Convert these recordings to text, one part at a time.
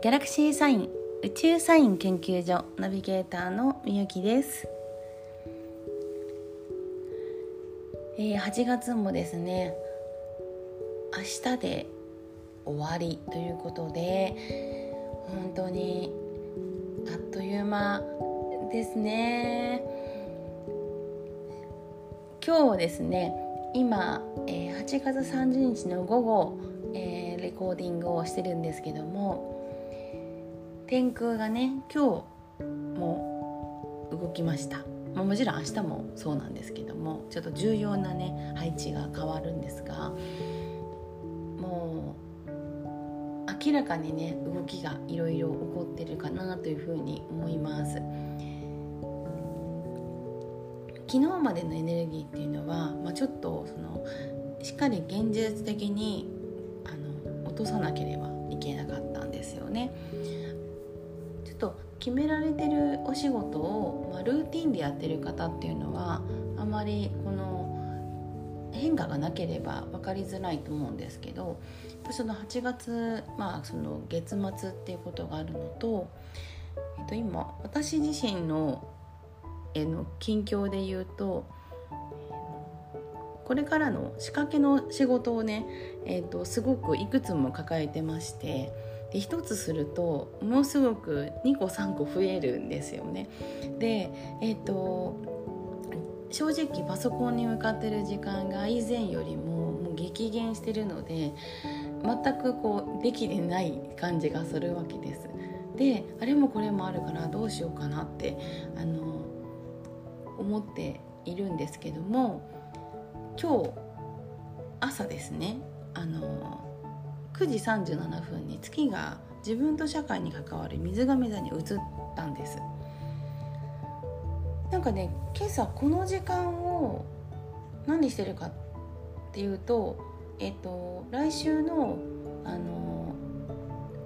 ギャラクシーサイン宇宙サイン研究所ナビゲーターのみゆきです、えー、8月もですね明日で終わりということで本当にあっという間ですね。今日ですね今、えー、8月30日の午後、えー、レコーディングをしてるんですけども天空がね今日も動きましたまあ、もちろん明日もそうなんですけどもちょっと重要なね配置が変わるんですがもう明らかにね動きがいろいろ起こってるかなというふうに思います昨日までのエネルギーっていうのは、まあ、ちょっとそのしっかり現実的にあの落とさなければいけなかったんですよね。決められてるお仕事を、まあ、ルーティンでやってる方っていうのはあまりこの変化がなければ分かりづらいと思うんですけどその8月、まあ、その月末っていうことがあるのと、えっと、今私自身のえの近況で言うとこれからの仕掛けの仕事をね、えっと、すごくいくつも抱えてまして。で1つするとものすごく2個3個増えるんですよね。でえっ、ー、と正直パソコンに向かってる時間が以前よりももう激減してるので全くこうできてない感じがするわけです。であれもこれもあるからどうしようかなってあの思っているんですけども今日朝ですねあの9時37分に月が自分と社会に関わる水亀座に移ったんですなんかね今朝この時間を何してるかっていうとえっと来週のあの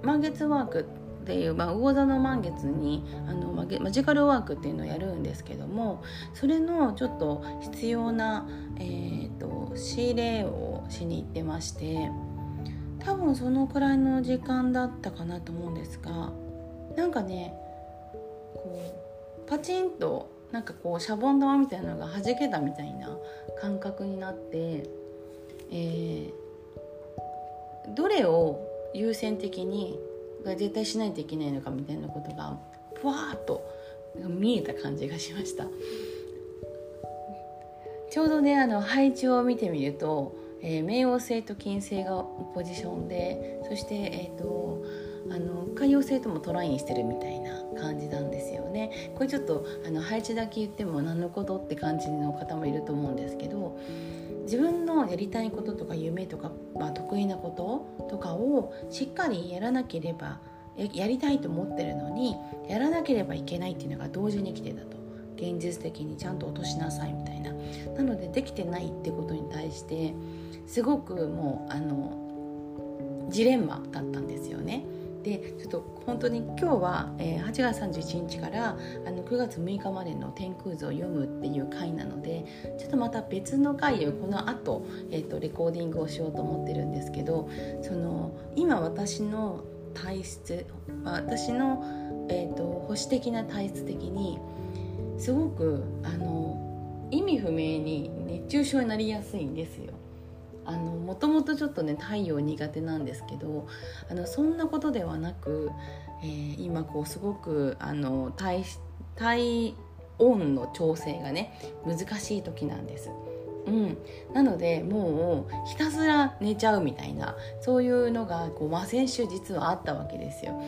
満月ワークっていう、まあ、魚座の満月にあのママジカルワークっていうのをやるんですけどもそれのちょっと必要な、えーと、と仕入れをしに行ってまして。多分そのくらいの時間だったかなと思うんですがなんかねこうパチンとなんかこうシャボン玉みたいなのが弾けたみたいな感覚になって、えー、どれを優先的に絶対しないといけないのかみたいなことがふわーっと見えた感じがしました。ちょうどねあの配置を見てみるとえー、冥王星と金星がポジションでそして、えーと、あの海洋星ともトラインしてるみたいな感じなんですよね。これちょっとあの配置だけ言っても何のことって感じの方もいると思うんですけど自分のやりたいこととか夢とか、まあ、得意なこととかをしっかりやらなければやりたいと思ってるのにやらなければいけないっていうのが同時に来てたと現実的にちゃんと落としなさいみたいななのでできてないってことに対してすごくもうあのジレンマだったんですよね。でちょっと本当に今日は、え、8月31日からあの9月6日までの天空図を読むっていう回なのでちょっとまた別の回をこの後、えーと、レコーディングをしようと思ってるんですけどその今私の体質私の、えーと保守的な体質的にすごくあの意味不明に熱中症になりやすいんですよ。あのもともとちょっとね太陽苦手なんですけどあのそんなことではなく、えー、今こうすごくあの体体温の調整がね難しい時なんです。うん、なのでもうひたすら寝ちゃうみたいなそういうのがこう、まあ、先週実はあったわけですよ。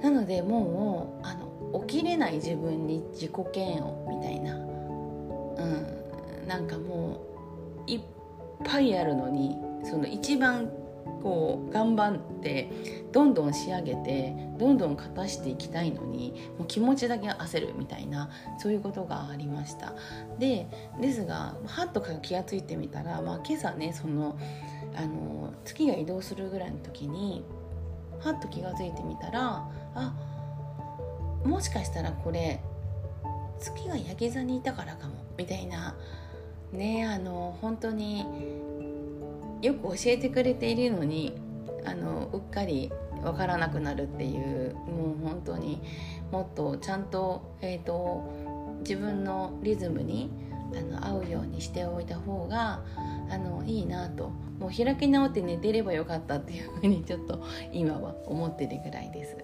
なのでもうあの起きれない自分に自己嫌悪みたいな、うん、なんかもういっぱいあるのにその一番こう頑張ってどんどん仕上げてどんどん勝たしていきたいのにもう気持ちだけ焦るみたいなそういうことがありました。でですがはっと気が付いてみたら、まあ、今朝ねそのあの月が移動するぐらいの時にはっと気が付いてみたらあもしかしたらこれ月がヤギ座にいたからかも。みたいな。ねあの本当によく教えてくれているのにあのうっかり分からなくなるっていうもう本当にもっとちゃんと,、えーと、自分のリズムにあの合うようにしておいた方があのいいなと。もう開き直って寝てればよかったっていうふうにちょっと今は思ってるぐらいです。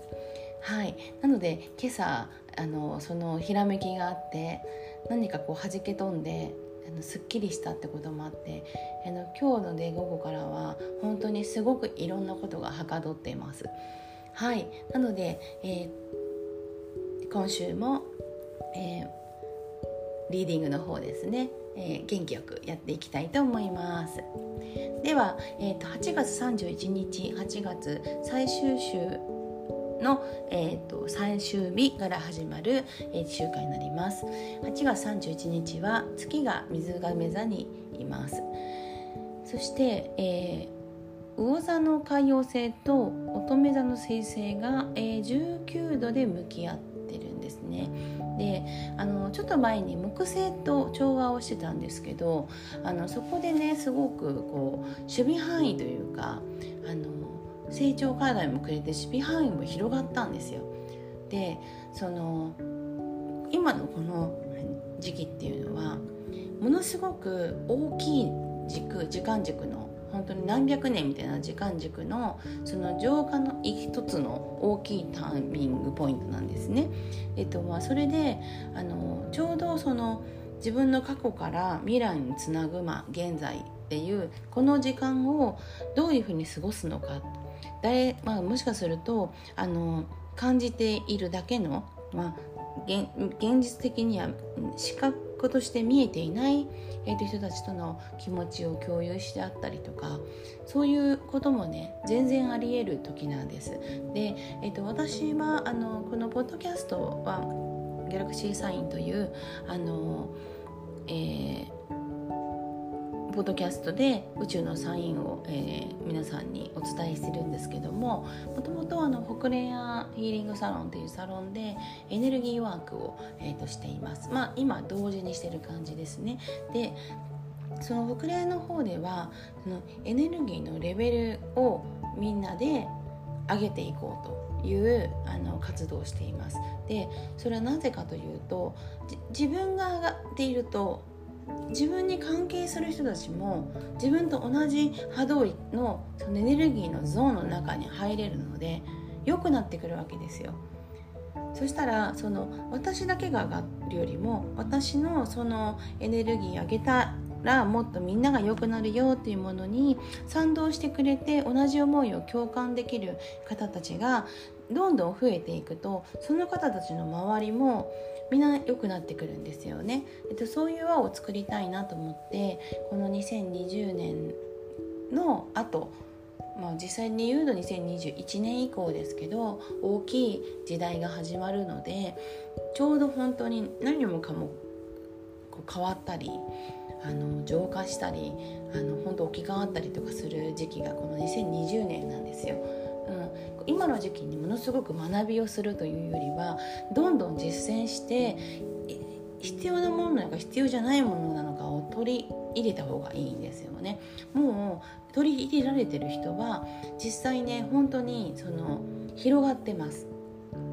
はい、なので今朝あのそのひらめきがあって何かこう弾け飛んであのすっきりしたってこともあってあの今日ので午後からは本当にすごくいろんなことがはかどっています。はいなので、えー、今週も、えー、リーディングの方ですね、えー、元気よくやっていきたいと思います。では、えーと、8月31日8月最終週の、えーと、最終日から始まる、えー、週間になります。8月31日は月が水亀座にいます。そして、えー、魚座の海洋星と乙女座の水星が、えー、19度で向き合ってるんですね。であのちょっと前に木星と調和をしてたんですけどあのそこでねすごくこう守備範囲というかあの成長課題もくれて守備範囲も広がったんですよ。でその今のこの時期っていうのはものすごく大きい軸時間軸の本当に何百年みたいな時間軸のその浄化の一つの大きいターミングポイントなんですね。えっとまあ、それであのちょうどその自分の過去から未来につなぐ、まあ、現在っていうこの時間をどういうふうに過ごすのかっ誰、まあ、もしかするとあの感じているだけの、まあ、現実的には視覚として見えていない、えー、と人たちとの気持ちを共有してあったりとかそういうこともね全然ありえる時なんです。で、えー、と私はあのこのポッドキャストはギャラクシーサインというあの、えー、ポッドキャストで宇宙のサインを、えー、皆さんにお伝えしてるんですけどももともとあの北レアヒーリングサロンというサロンでエネルギーワークを、えー、としています。まあ今同時にしてる感じですね。でその北霊の方ではそのエネルギーのレベルをみんなで上げていこうというあの活動をしています。でそれはなぜかというと自分が上がっていると自分に関係する人たちも自分と同じ波動のそのエネルギーのゾーンの中に入れるので良くなってくるわけですよ。そしたらその私だけが上がるよりも私のそのエネルギー上げたらもっとみんなが良くなるよっていうものに賛同してくれて同じ思いを共感できる方たちがどんどん増えていくとその方たちの周りもみんな良くなってくるんですよね。えっと、そういう輪を作りたいなと思ってこの2020年の後まあ、実際に言うと2021年以降ですけど大きい時代が始まるのでちょうど本当に何もかも変わったりあの浄化したりあの本当置き換わったりとかする時期がこの2020年なんですよ。うん、今の時期にものすごく学びをするというよりはどんどん実践して必要なものなのか必要じゃないものなのかを取り入れた方がいいんですよね。もう取り入れられてる人は実際ね本当にその広がってます。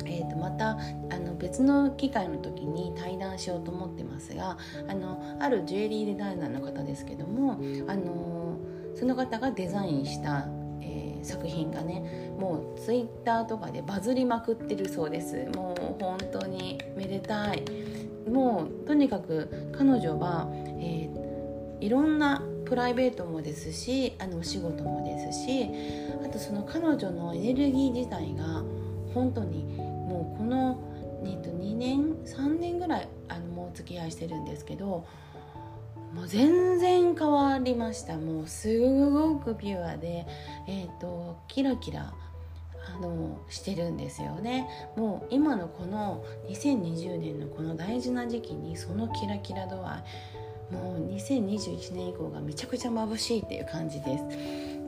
えー、とまたあの別の機会の時に対談しようと思ってますがあのあるジュエリーデザイナーの方ですけどもあのその方がデザインした作品がねもうツイッターとかでバズりまくってるそうです。もう本当にめでたい。もうとにかく彼女は、えー、いろんなプライベートもですしあのお仕事もですしあとその彼女のエネルギー自体が本当にもうこの、えっと、2年3年ぐらいあのもうお付き合いしてるんですけどもう全然変わりました。もうすごくピュアで、えーと、キラキラあのしてるんですよね。もう今のこの2020年のこの大事な時期にそのキラキラ度合いもう2021年以降がめちゃくちゃ眩しいっていう感じです。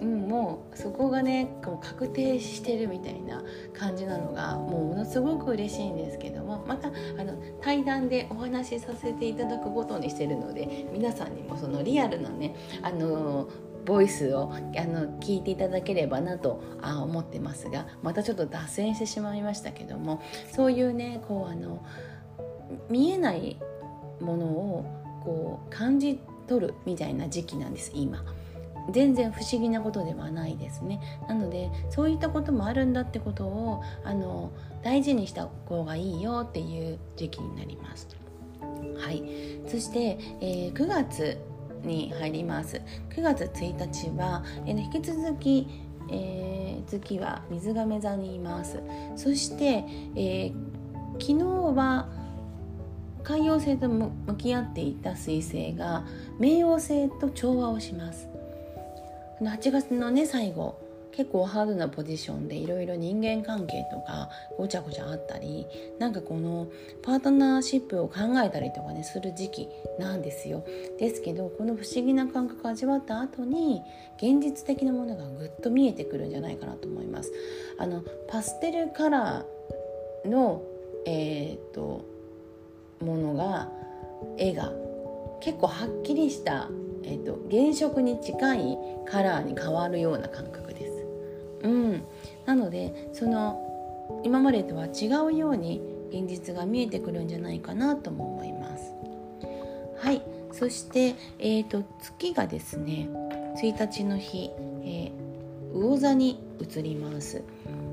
うん、もうそこがねこう確定してるみたいな感じなのがもうものすごく嬉しいんですけどもまたあの対談でお話しさせていただくことにしてるので皆さんにもそのリアルなねあのボイスをあの聞いていただければなとあ思ってますがまたちょっと脱線してしまいましたけどもそういうねこうあの見えないものをこう感じ取るみたいな時期なんです今。全然不思議なことではないですね。なのでそういったこともあるんだってことをあの大事にした方がいいよっていう時期になります。はい。そして、えー、9月に入ります。9月1日は、えー、引き続き、えー、月は水亀座にいます。そして、えー、昨日は海洋星と向き合っていた水星が冥王星と調和をします。8月のね最後結構ハードなポジションでいろいろ人間関係とかごちゃごちゃあったりなんかこのパートナーシップを考えたりとかねする時期なんですよ。ですけどこの不思議な感覚を味わった後に現実的なものがぐっと見えてくるんじゃないかなと思います。あのパステルカラーのえー、っとものが絵が結構はっきりしたえーと、原色に近いカラーに変わるような感覚です。うん、なのでその今までとは違うように現実が見えてくるんじゃないかなとも思います。はいそして、えーと、月がですね1日の日、えー、魚座に移ります、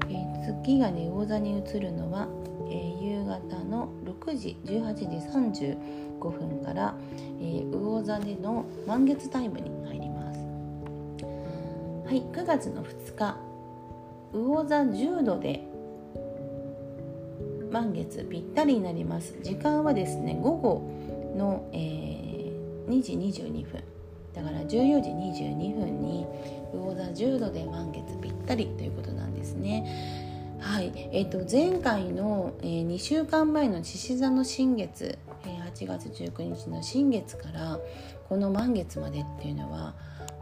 えー、月がね魚座に移るのは、えー、夕方の6時18時35分から、えー、魚座での満月タイムに入ります。はい9月の2日魚座10度で満月ぴったりになります。時間はですね午後の、えー、2時22分。だから14時22分に魚座10度で満月ぴったりということなんですね。はいえーと、前回の、えー、2週間前の獅子座の新月、えー、8月19日の新月からこの満月までっていうのは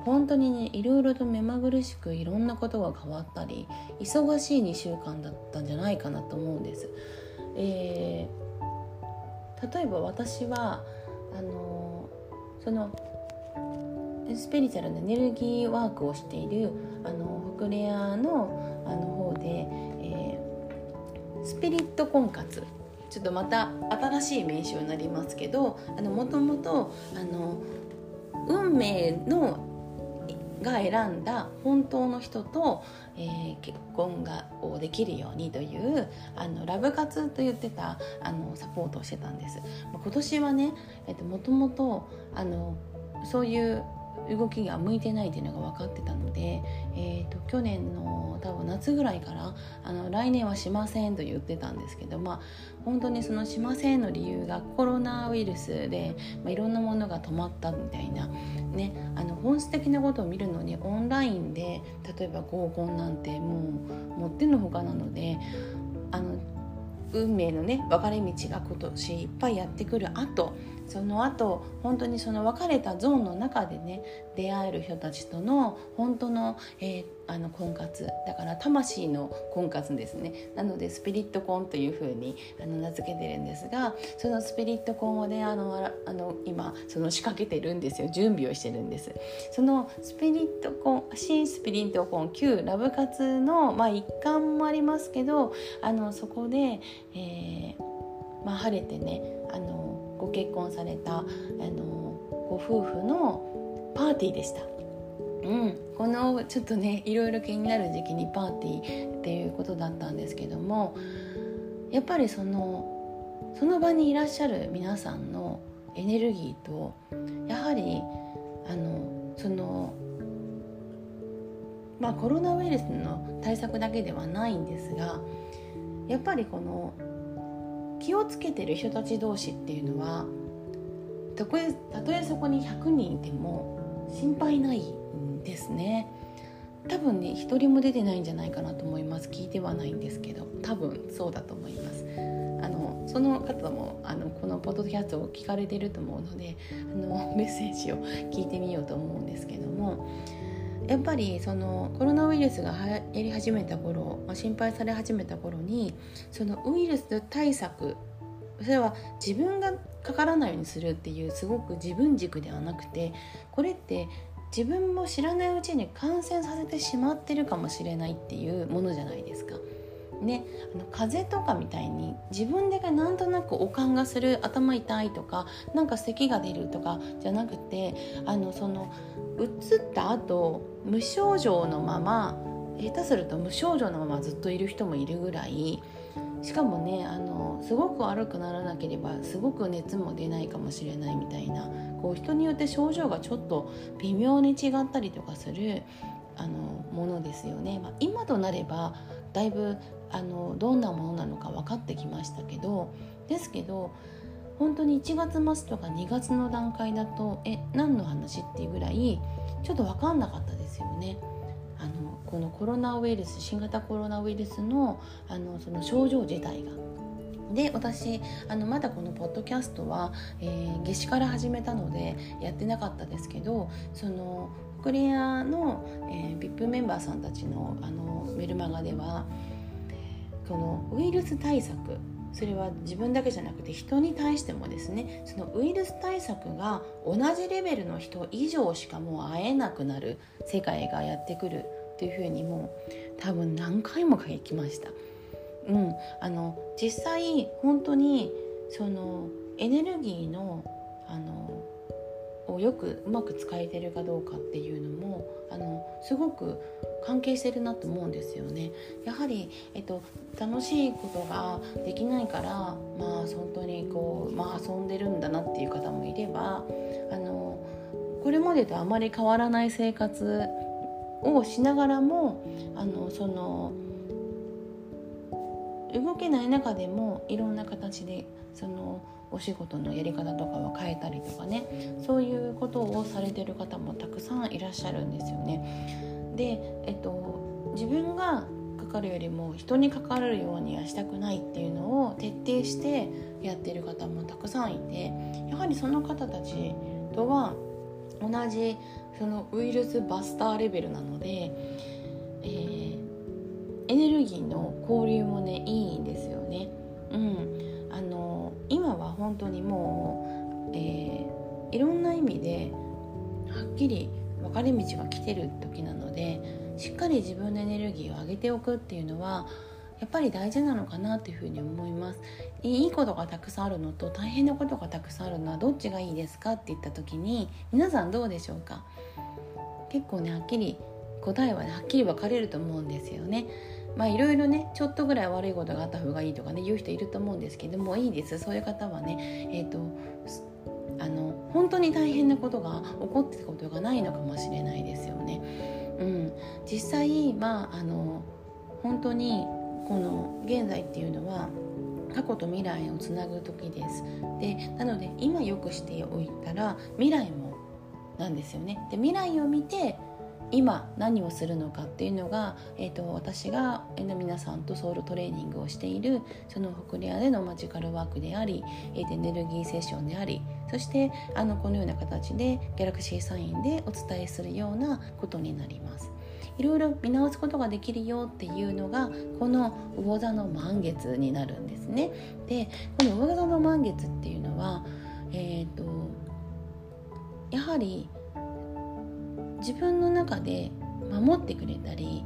本当にねいろいろと目まぐるしくいろんなことが変わったり忙しい2週間だったんじゃないかなと思うんです。えー、例えば私はあのそのスピリチュアルなエネルギーワークをしているあのフクレアのあの方で、スピリット婚活ちょっとまた新しい名称になりますけどもともと運命のが選んだ本当の人と、えー、結婚がをできるようにというあのラブ活と言ってたあのサポートをしてたんです。今年はね、えっと、もともとあのそういう動きが向いてないっていうのが分かってたので、えーと、去年の多分夏ぐらいからあの来年はしませんと言ってたんですけどまあ本当にそのしませんの理由がコロナウイルスで、まあ、いろんなものが止まったみたいな、ね、あの本質的なことを見るのにオンラインで例えば合コンなんてもう持ってのほかなのであの運命のね分かれ道が今年いっぱいやってくる後その後本当にその別れたゾーンの中でね出会える人たちとの本当の,、えー、あの婚活。だから魂の婚活ですね。なのでスピリット婚というふうにあの名付けてるんですがそのスピリット婚をねあのあの今その仕掛けてるんですよ。準備をしてるんです。そのスピリット婚新スピリット婚旧ラブ活の、まあ、一環もありますけどあのそこで、えーまあ、晴れてねご結婚されたあのご夫婦のパーティーでした。うん、このちょっとねいろいろ気になる時期にパーティーっていうことだったんですけどもやっぱりそのその場にいらっしゃる皆さんのエネルギーとやはりあのそのまあコロナウイルスの対策だけではないんですがやっぱりこの気をつけてる人たち同士っていうのはたとえたとえそこに100人いても心配ないんですね。多分ね一人も出てないんじゃないかなと思います。聞いてはないんですけど多分そうだと思います。あのその方もあのこのポッドキャストを聞かれてると思うのであのメッセージを聞いてみようと思うんですけどもやっぱりそのコロナウイルスがやり始めた頃、心配され始めた頃にそのウイルス対策それは自分がかからないようにするっていうすごく自分軸ではなくてこれって自分も知らないうちに感染させてしまってるかもしれないっていうものじゃないですか。ね、あの風邪とかみたいに自分でがなんとなく悪寒がする頭痛いとかなんか咳が出るとかじゃなくてあのそのうつった後無症状のまま下手すると無症状のままずっといる人もいるぐらいしかもねあのすごく悪くならなければすごく熱も出ないかもしれないみたいなこう人によって症状がちょっと微妙に違ったりとかするあのものですよね。まあ、今となればだいぶあのどんなものなのか分かってきましたけどですけど本当に1月末とか2月の段階だとえ何の話っていうぐらいちょっと分かんなかったですよね。あのこのコロナウイルス新型コロナウイルスのあのその症状自体が。で私あのまだこのポッドキャストは、えー、夏至から始めたのでやってなかったですけどそのクレアの、えー、VIP メンバーさんたちのあのメルマガではこのウイルス対策それは自分だけじゃなくて人に対してもですねそのウイルス対策が同じレベルの人以上しかもう会えなくなる世界がやってくるっていうふうにも多分何回も書きました。うん、あの実際本当にそのエネルギーのあのをよくうまく使えてるかどうかっていうのもあのすごく関係してるなと思うんですよね。やはり、えっと、楽しいことができないからまあ本当にこう、まあ、遊んでるんだなっていう方もいればあのこれまでとあまり変わらない生活をしながらもあのその動けない中でもいろんな形でそのお仕事のやり方とかを変えたりとかねそういうことをされてる方もたくさんいらっしゃるんですよね。で、えっと、自分がかかるよりも人にかかるようにはしたくないっていうのを徹底してやってる方もたくさんいてやはりその方たちとは同じそのウイルスバスターレベルなので、えー、エネルギーの交流もねいいんですよね。うん、あの今は本当にもう、えー、いろんな意味ではっきり分かれ道が来てる時なのでしっかり自分のエネルギーを上げておくっていうのはやっぱり大事なのかなというふうに思います。いいことがたくさんあるのと大変なことがたくさんあるのはどっちがいいですかって言った時に皆さんどうでしょうか？結構ねはっきり答えはねはっきり分かれると思うんですよね。まあいろいろねちょっとぐらい悪いことがあった方がいいとかね言う人いると思うんですけどもいいです。そういう方はねえっ、ー、とあの本当に大変なことが起こってたことがないのかもしれないですよね。うん、実際まああの本当にこの現在っていうのは過去と未来をつなぐ時です。でなので今よくしておいたら未来もなんですよね。で未来を見て今何をするのかっていうのが、えーと、私が皆さんとソウルトレーニングをしているその北レアでのマジカルワークであり、えー、エネルギーセッションでありそしてあのこのような形でギャラクシーサインでお伝えするようなことになります。いろいろ見直すことができるよっていうのがこの魚座の満月になるんですね。でこの魚座の満月っていうのは、えーと、やはり自分の中で守ってくれたり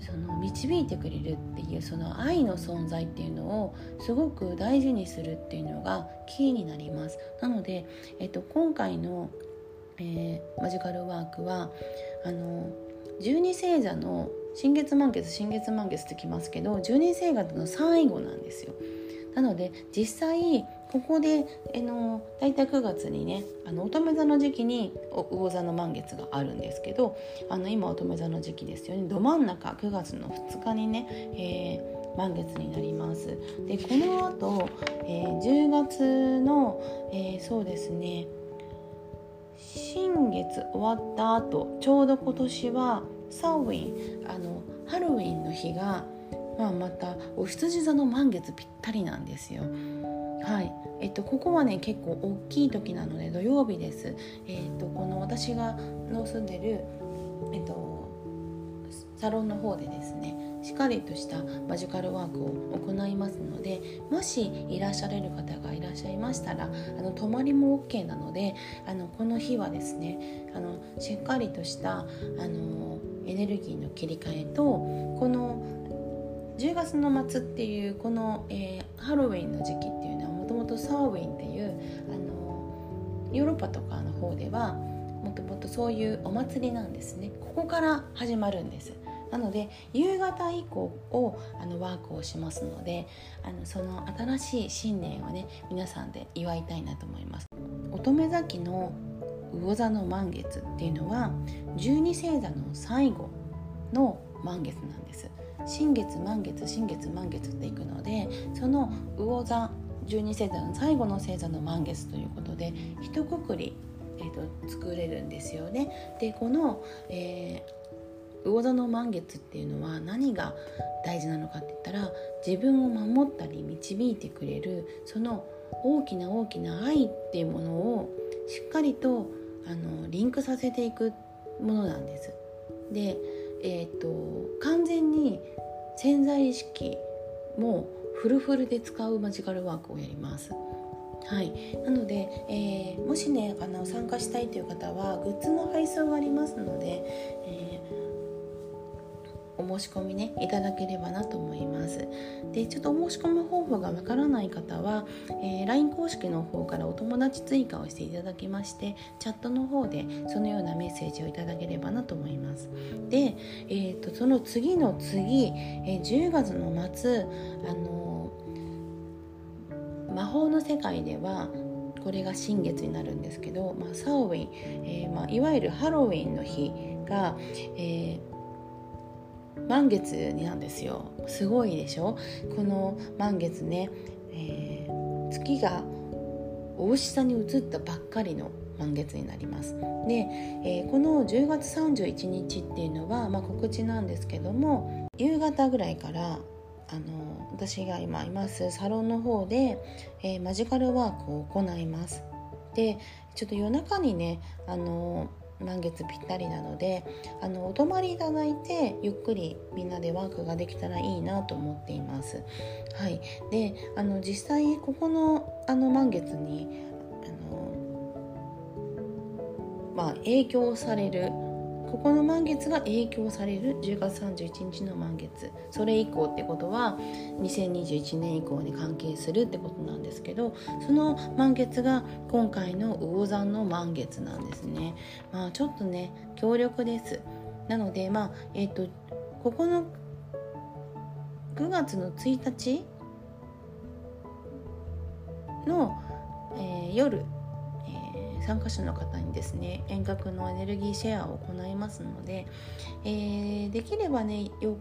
その導いてくれるっていうその愛の存在っていうのをすごく大事にするっていうのがキーになりますなので、えっと、今回の、えー、マジカルワークはあの十二星座の新月満月新月満月ってきますけど十二星座の最後なんですよ。なので実際ここでえの大体9月にねあの乙女座の時期に魚座の満月があるんですけどあの今乙女座の時期ですよねど真ん中9月の2日にね、えー、満月になりますでこの後、えー、10月の、えー、そうですね新月終わった後ちょうど今年はサウィンあのハロウィンの日が、まあ、またお羊座の満月ぴったりなんですよ。はいえっと、ここはね結構大きい時なので土曜日です。えっと、この私がの住んでる、えっと、サロンの方でですねしっかりとしたマジカルワークを行いますのでもしいらっしゃれる方がいらっしゃいましたらあの泊まりも OK なのであのこの日はですねあのしっかりとしたあのエネルギーの切り替えとこの10月の末っていうこの、えー、ハロウィンの時期っていうともとサーウィンっていうあのヨーロッパとかの方ではもともとそういうお祭りなんですね。ここから始まるんです。なので夕方以降をあのワークをしますのであのその新しい新年をね皆さんで祝いたいなと思います。乙女座期の魚座の満月っていうのは十二星座の最後の満月なんです。新月満月新月満月っていくのでその魚座十二星座の最後の星座の満月ということで一括り、えーと、作れるんですよね。でこの、えー、魚座の満月っていうのは何が大事なのかって言ったら自分を守ったり導いてくれるその大きな大きな愛っていうものをしっかりとあのリンクさせていくものなんです。でえーと、完全に潜在意識もフルフルで使うマジカルワークをやります。はい、なので、えー、もしねあの参加したいという方はグッズの配送がありますので、えお申し込みねいただければなと思います。でちょっとお申し込む方法がわからない方は、えー、LINE 公式の方からお友達追加をしていただきましてチャットの方でそのようなメッセージをいただければなと思います。で、えーと、その次の次、えー、10月の末あのー、魔法の世界ではこれが新月になるんですけど、まあ、サーウィン、えーまあ、いわゆるハロウィンの日が、えー満月になんですよ。すごいでしょ？この満月ね、えー、月がお牛座に移ったばっかりの満月になります。で、えー、この10月31日っていうのは、まあ、告知なんですけども夕方ぐらいからあの私が今いますサロンの方で、えー、マジカルワークを行います。でちょっと夜中にねあの満月ぴったりなのであのお泊まりいただいてゆっくりみんなでワークができたらいいなと思っています。はい、であの実際ここのあの満月にあの、まあ、影響されるここの満月が影響される10月31日の満月。それ以降ってことは2021年以降に関係するってことなんですけどその満月が今回の魚座の満月なんですね。まあちょっとね強力です。なのでまあえっ、ー、とここの9月の1日の、えー、夜参加者の方にですね遠隔のエネルギーシェアを行いますので、えー、できればね4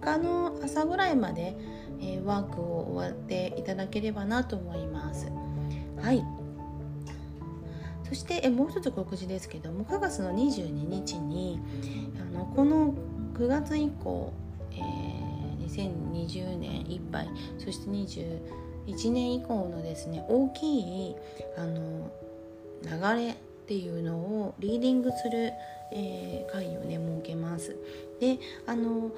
日の朝ぐらいまで、えー、ワークを終わっていただければなと思います。はいそしてえもう一つ告知ですけども9月の22日にあのこの9月以降、えー、2020年いっぱいそして21年以降のですね大きいあの流れっていうのをリーディングする、えー、会をね設けます。であの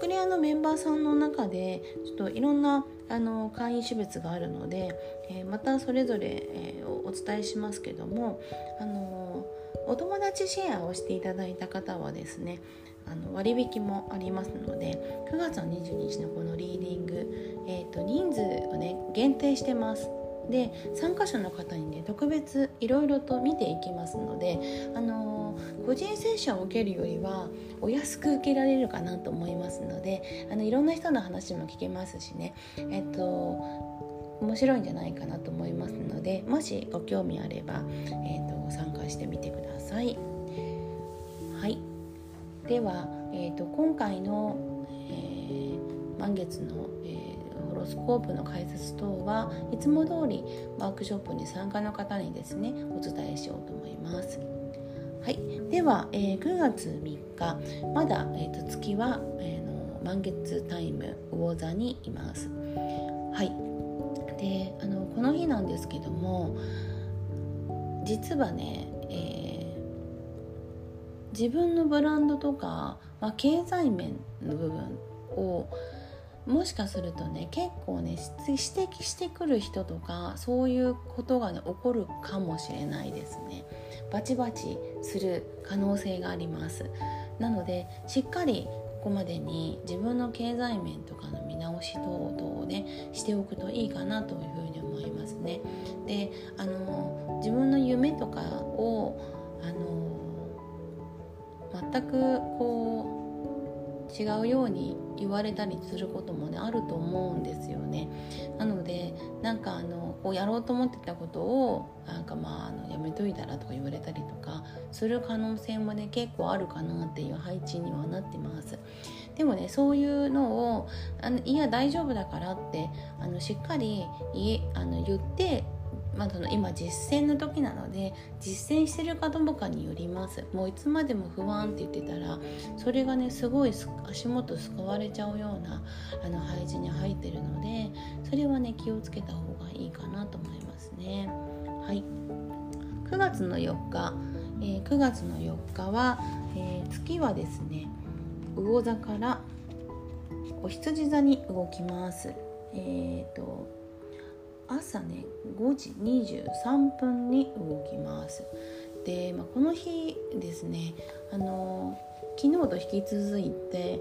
クレアのメンバーさんの中でちょっといろんなあの会員種別があるので、えー、またそれぞれ、えー、お伝えしますけどもあのお友達シェアをしていただいた方はですねあの割引もありますので9月の22日のこのリーディング、えーと人数をね限定してます。で参加者の方にね特別いろいろと見ていきますので、あのー、個人セッションを受けるよりはお安く受けられるかなと思いますのであのいろんな人の話も聞けますしねえっと面白いんじゃないかなと思いますのでもしご興味あれば、えっと、参加してみてください。はいでは、えーと、今回の、えー、満月の、ホロスコープの解説等はいつも通りワークショップに参加の方にですねお伝えしようと思います。はい、では、えー、9月3日まだ、えーと、月は、えー、の満月タイム魚座にいます。はいであのこの日なんですけども実はね、えー、自分のブランドとか、まあ、経済面の部分をもしかするとね結構ね指摘してくる人とかそういうことがね起こるかもしれないですね。バチバチする可能性があります。なのでしっかりここまでに自分の経済面とかの見直し等々をねしておくといいかなというふうに思いますね。であの自分の夢とかをあの全くこう違うように言われたりすることもねあると思うんですよね。なのでなんかあのこうやろうと思ってたことをなんかまああのやめといたらとか言われたりとかする可能性もね結構あるかなっていう配置にはなってます。でもねそういうのをあのいや大丈夫だからってあのしっかりいあの言ってまあ、その今実践の時なので実践してるかどうかによります。もういつまでも不安って言ってたらそれがねすごい足元すくわれちゃうようなあの配置に入ってるのでそれはね気をつけた方がいいかなと思いますね。はい。9月の4日、えー、9月の4日は、えー、月はですね魚座からお羊座に動きます。えっ、ー、と朝ね5時23分に動きます。で、まあ、この日ですねあの昨日と引き続いて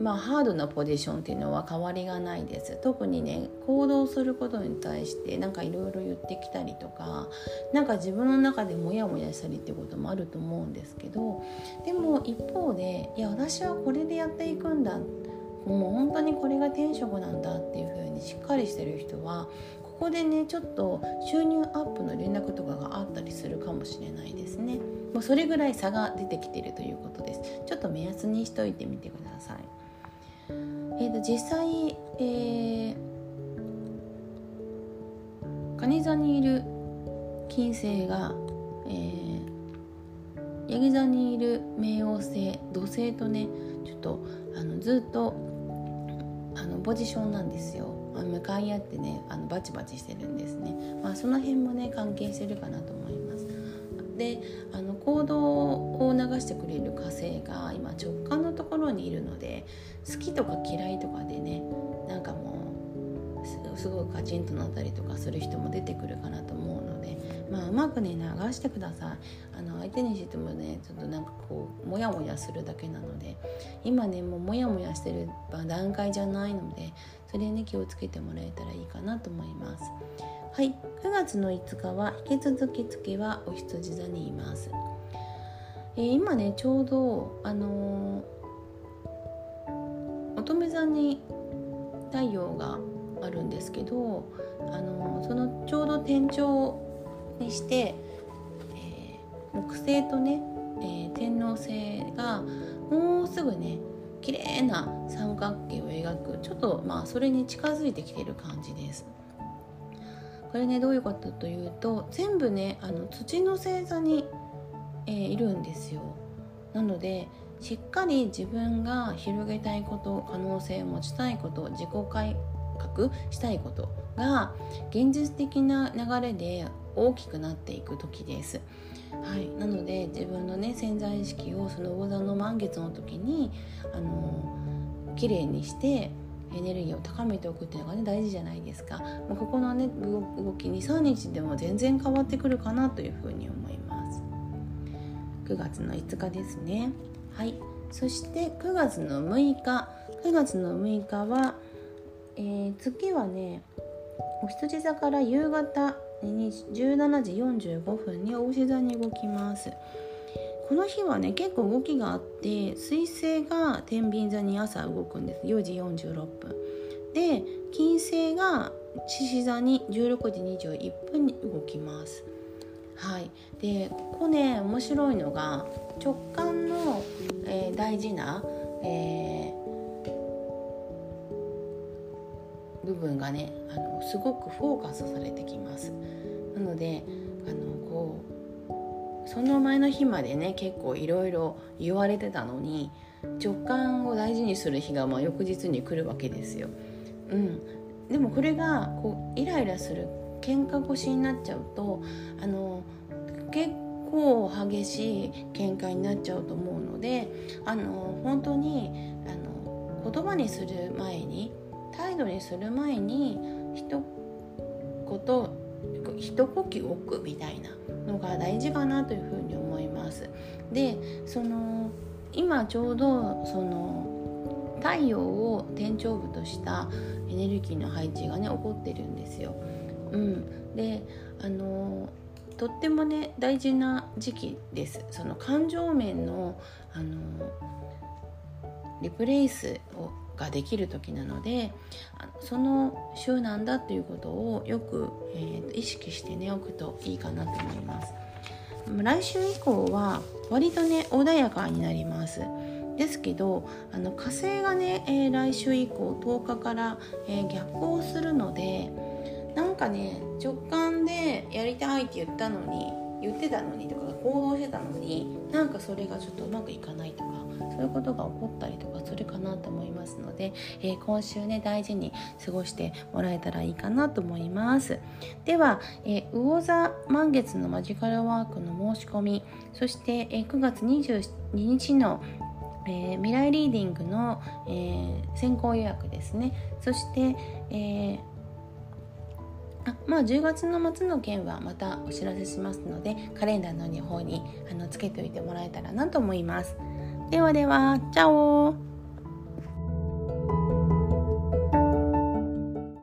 まあ、ハードなポジションっていうのは変わりがないです。特にね行動することに対してなんかいろいろ言ってきたりとか何か自分の中でモヤモヤしたりっていうこともあると思うんですけどでも一方でいや私はこれでやっていくんだ。もう本当にこれが転職なんだっていう風にしっかりしてる人はここでねちょっと収入アップの連絡とかがあったりするかもしれないですね。もうそれぐらい差が出てきてるということです。ちょっと目安にしといてみてください。えーと、実際、えー、蟹座にいる金星が、えー、ヤギ座にいる冥王星土星とねちょっとあのずっとあのポジションなんですよ。向かい合ってねあのバチバチしてるんですね、まあ、その辺もね関係してるかなと思います。であの行動を流してくれる火星が今直感のところにいるので好きとか嫌いとかでねなんかもうすごいカチンとなったりとかする人も出てくるかなと思うまあうまくね流してください。あの相手にしてもねちょっとなんかこうモヤモヤするだけなので今ねもうモヤモヤしてる段階じゃないのでそれね気をつけてもらえたらいいかなと思います。はい。9月の5日は引き続き月はお羊座にいます、えー、今ねちょうどあのー、乙女座に太陽があるんですけど、あのー、そのちょうど天頂にして、えー木星とね、え天王星がもうすぐね綺麗な三角形を描くちょっとまあそれに近づいてきてる感じです。これねどういうことというと全部ねあの土の星座に、えー、いるんですよ。なのでしっかり自分が広げたいこと可能性を持ちたいこと自己改革したいことが現実的な流れで大きくなっていく時です。はい、なので自分のね潜在意識をその魚座の満月の時にあの綺麗にしてエネルギーを高めておくっていうのがね大事じゃないですか、まあ、ここのね動き23日でも全然変わってくるかなというふうに思います。9月の5日ですね。はい。そして9月の6日。9月の6日は、えー、月はねお羊座から夕方17時45分にお牛座に動きます。この日はね結構動きがあって水星が天秤座に朝動くんです。4時46分。で金星が獅子座に16時21分に動きます。はい。でここね面白いのが直感の、えー、大事な、えー部分がねあのすごくフォーカスされてきますなのであのこうその前の日までね結構いろいろ言われてたのに直感を大事にする日がまあ翌日に来るわけですよ。うん、でもこれがこうイライラする喧嘩腰になっちゃうとあの結構激しい喧嘩になっちゃうと思うのであの本当にあの言葉にする前に態度にする前に一言一呼吸置くみたいなのが大事かなというふうに思います。でその今ちょうどその太陽を天頂部としたエネルギーの配置がね起こってるんですよ。うん、であのとってもね大事な時期ですその感情面のあのリプレイスをができる時なのでその週なんだっていうことをよく、えー、意識してねおくといいかなと思います。来週以降は割とね穏やかになります。ですけどあの火星がね、えー、来週以降10日から、えー、逆行するのでなんかね直感でやりたいって言ったのに言ってたのにとか行動してたのになんかそれがちょっとうまくいかないとかそういうことが起こったりとかするかなと思いますので、えー、今週ね大事に過ごしてもらえたらいいかなと思いますでは、えー、魚座満月のマジカルワークの申し込みそして、えー、9月22日のえー、未来リーディングの、えー、先行予約ですねそして、えーあまあ10月の末の件はまたお知らせしますのでカレンダーの方にあのつけておいてもらえたらなと思います。ではでは、チャオ。